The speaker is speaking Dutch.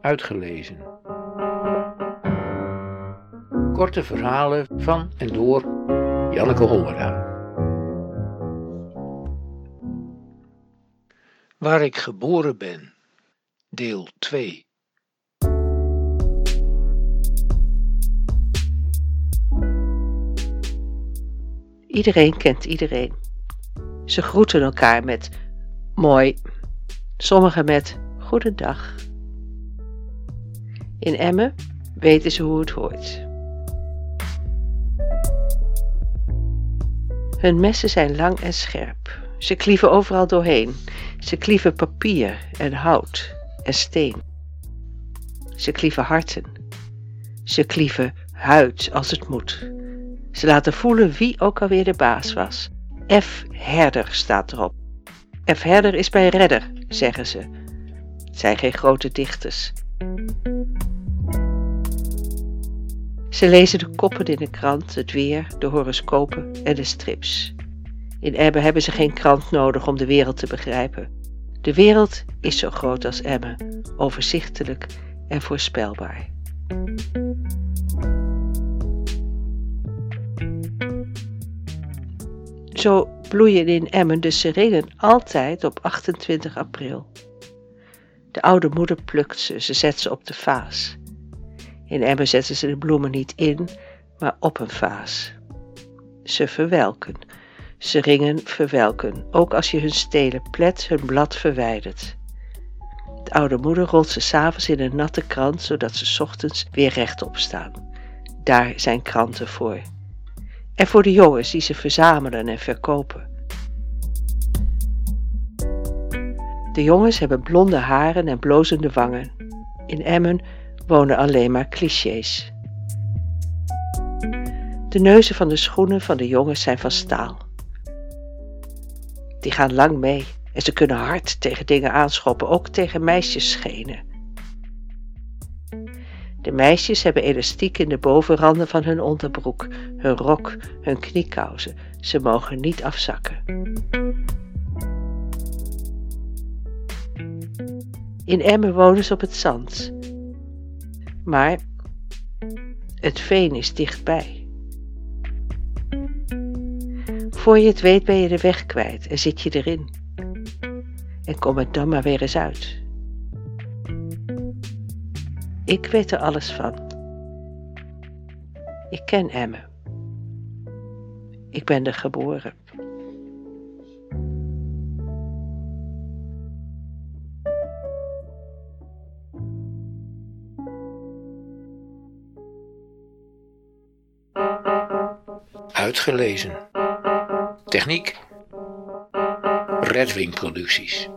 uitgelezen. Korte verhalen van en door Janneke Hollera. Waar ik geboren ben, deel 2. Iedereen kent iedereen. Ze groeten elkaar met mooi, sommigen met goedendag. In Emmen weten ze hoe het hoort. Hun messen zijn lang en scherp. Ze klieven overal doorheen. Ze klieven papier en hout en steen. Ze klieven harten. Ze klieven huid als het moet. Ze laten voelen wie ook alweer de baas was. F. Herder staat erop. F. Herder is bij redder, zeggen ze. Het zijn geen grote dichters. Ze lezen de koppen in de krant, het weer, de horoscopen en de strips. In Emmen hebben ze geen krant nodig om de wereld te begrijpen. De wereld is zo groot als Emmen, overzichtelijk en voorspelbaar. Zo bloeien in Emmen de seringen altijd op 28 april. De oude moeder plukt ze, ze zet ze op de vaas. In Emmen zetten ze de bloemen niet in, maar op een vaas. Ze verwelken. Ze ringen verwelken, ook als je hun stelen plet hun blad verwijdert. De oude moeder rolt ze s'avonds in een natte krant, zodat ze ochtends weer rechtop staan. Daar zijn kranten voor. En voor de jongens die ze verzamelen en verkopen. De jongens hebben blonde haren en blozende wangen. In Emmen wonen alleen maar clichés. De neuzen van de schoenen van de jongens zijn van staal. Die gaan lang mee en ze kunnen hard tegen dingen aanschoppen, ook tegen meisjesschenen. De meisjes hebben elastiek in de bovenranden van hun onderbroek, hun rok, hun kniekousen. Ze mogen niet afzakken. In Emmen wonen ze op het zand. Maar het veen is dichtbij. Voor je het weet ben je de weg kwijt en zit je erin. En kom het dan maar weer eens uit. Ik weet er alles van. Ik ken Emmen. Ik ben er geboren. Uitgelezen. Techniek. Redwing Producties.